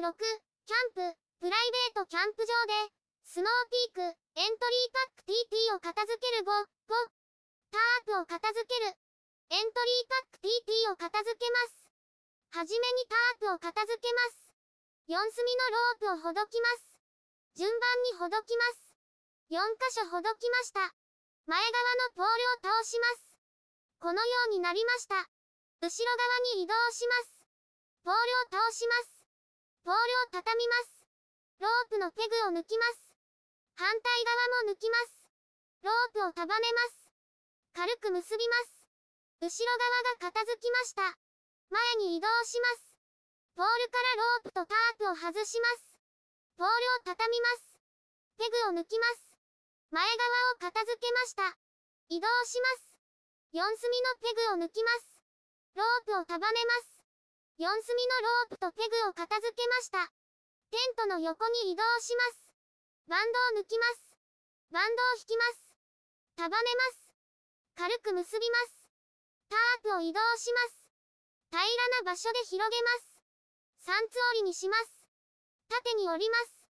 6、キャンプ、プライベートキャンプ場で、スノーピーク、エントリーパック TT を片付ける5、5、タープを片付ける、エントリーパック TT を片付けます。はじめにタープを片付けます。4隅のロープをほどきます。順番にほどきます。4箇所ほどきました。前側のポールを通します。このようになりました。後ろ側に移動します。ポールを通します。ポールを畳みます。ロープのペグを抜きます。反対側も抜きます。ロープを束ねます。軽く結びます。後ろ側が片付きました。前に移動します。ポールからロープとタープを外します。ポールを畳みます。ペグを抜きます。前側を片付けました。移動します。4隅のペグを抜きます。ロープを束ねます。4隅のロープとペグを片付けました。テントの横に移動します。バンドを抜きます。バンドを引きます。束ねます。軽く結びます。タープを移動します。平らな場所で広げます。三つ折りにします。縦に折ります。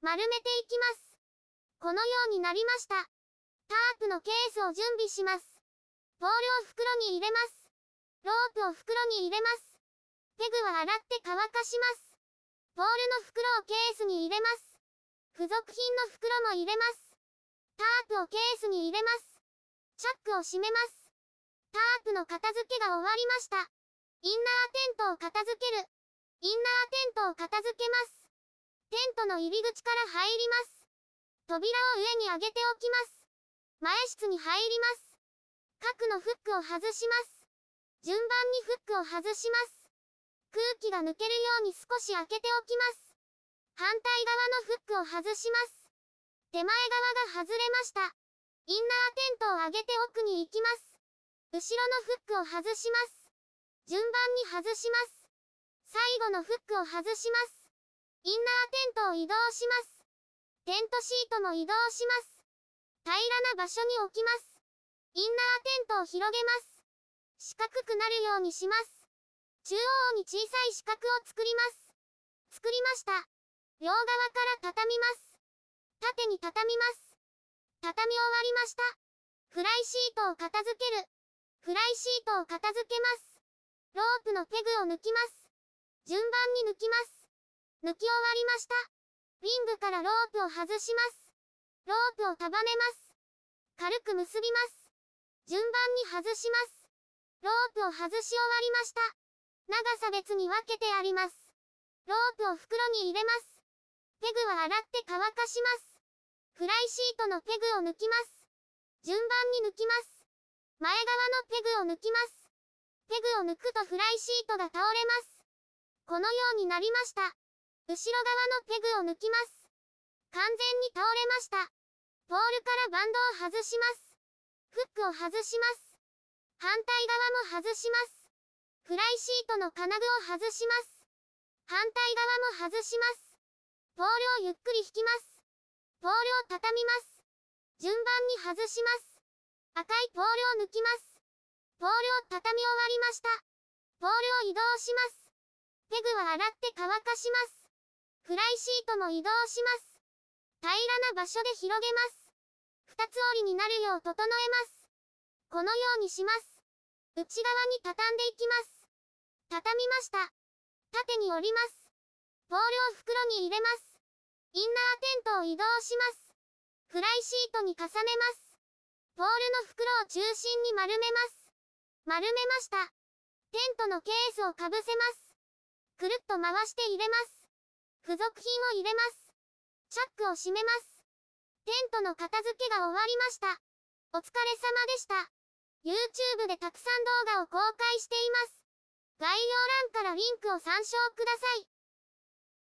丸めていきます。このようになりました。タープのケースを準備します。ポールを袋に入れます。ロープを袋に入れます。ペグは洗って乾かします。ポールの袋をケースに入れます。付属品の袋も入れます。タープをケースに入れます。チャックを閉めます。タープの片付けが終わりました。インナーテントを片付ける。インナーテントを片付けます。テントの入り口から入ります。扉を上に上げておきます。前室に入ります。角のフックを外します。順番にフックを外します。空気が抜けるように少し開けておきます。反対側のフックを外します。手前側が外れました。インナーテントを上げて奥に行きます。後ろのフックを外します。順番に外します。最後のフックを外します。インナーテントを移動します。テントシートも移動します。平らな場所に置きます。インナーテントを広げます。四角くなるようにします。中央に小さい四角を作ります。作りました。両側から畳みます。縦に畳みます。畳み終わりました。フライシートを片付ける。フライシートを片付けます。ロープのペグを抜きます。順番に抜きます。抜き終わりました。ウィングからロープを外します。ロープを束ねます。軽く結びます。順番に外します。ロープを外し終わりました。長さ別に分けてあります。ロープを袋に入れます。ペグは洗って乾かします。フライシートのペグを抜きます。順番に抜きます。前側のペグを抜きます。ペグを抜くとフライシートが倒れます。このようになりました。後ろ側のペグを抜きます。完全に倒れました。ポールからバンドを外します。フックを外します。反対側も外します。フライシートの金具を外します。反対側も外します。ポールをゆっくり引きます。ポールを畳みます。順番に外します。赤いポールを抜きます。ポールを畳み終わりました。ポールを移動します。ペグは洗って乾かします。フライシートも移動します。平らな場所で広げます。二つ折りになるよう整えます。このようにします。内側に畳んでいきます。畳みました。縦に折ります。ポールを袋に入れます。インナーテントを移動します。フライシートに重ねます。ポールの袋を中心に丸めます。丸めました。テントのケースをかぶせます。くるっと回して入れます。付属品を入れます。チャックを閉めます。テントの片付けが終わりました。お疲れ様でした。YouTube でたくさん動画を公開しています。概要欄からリンクを参照ください。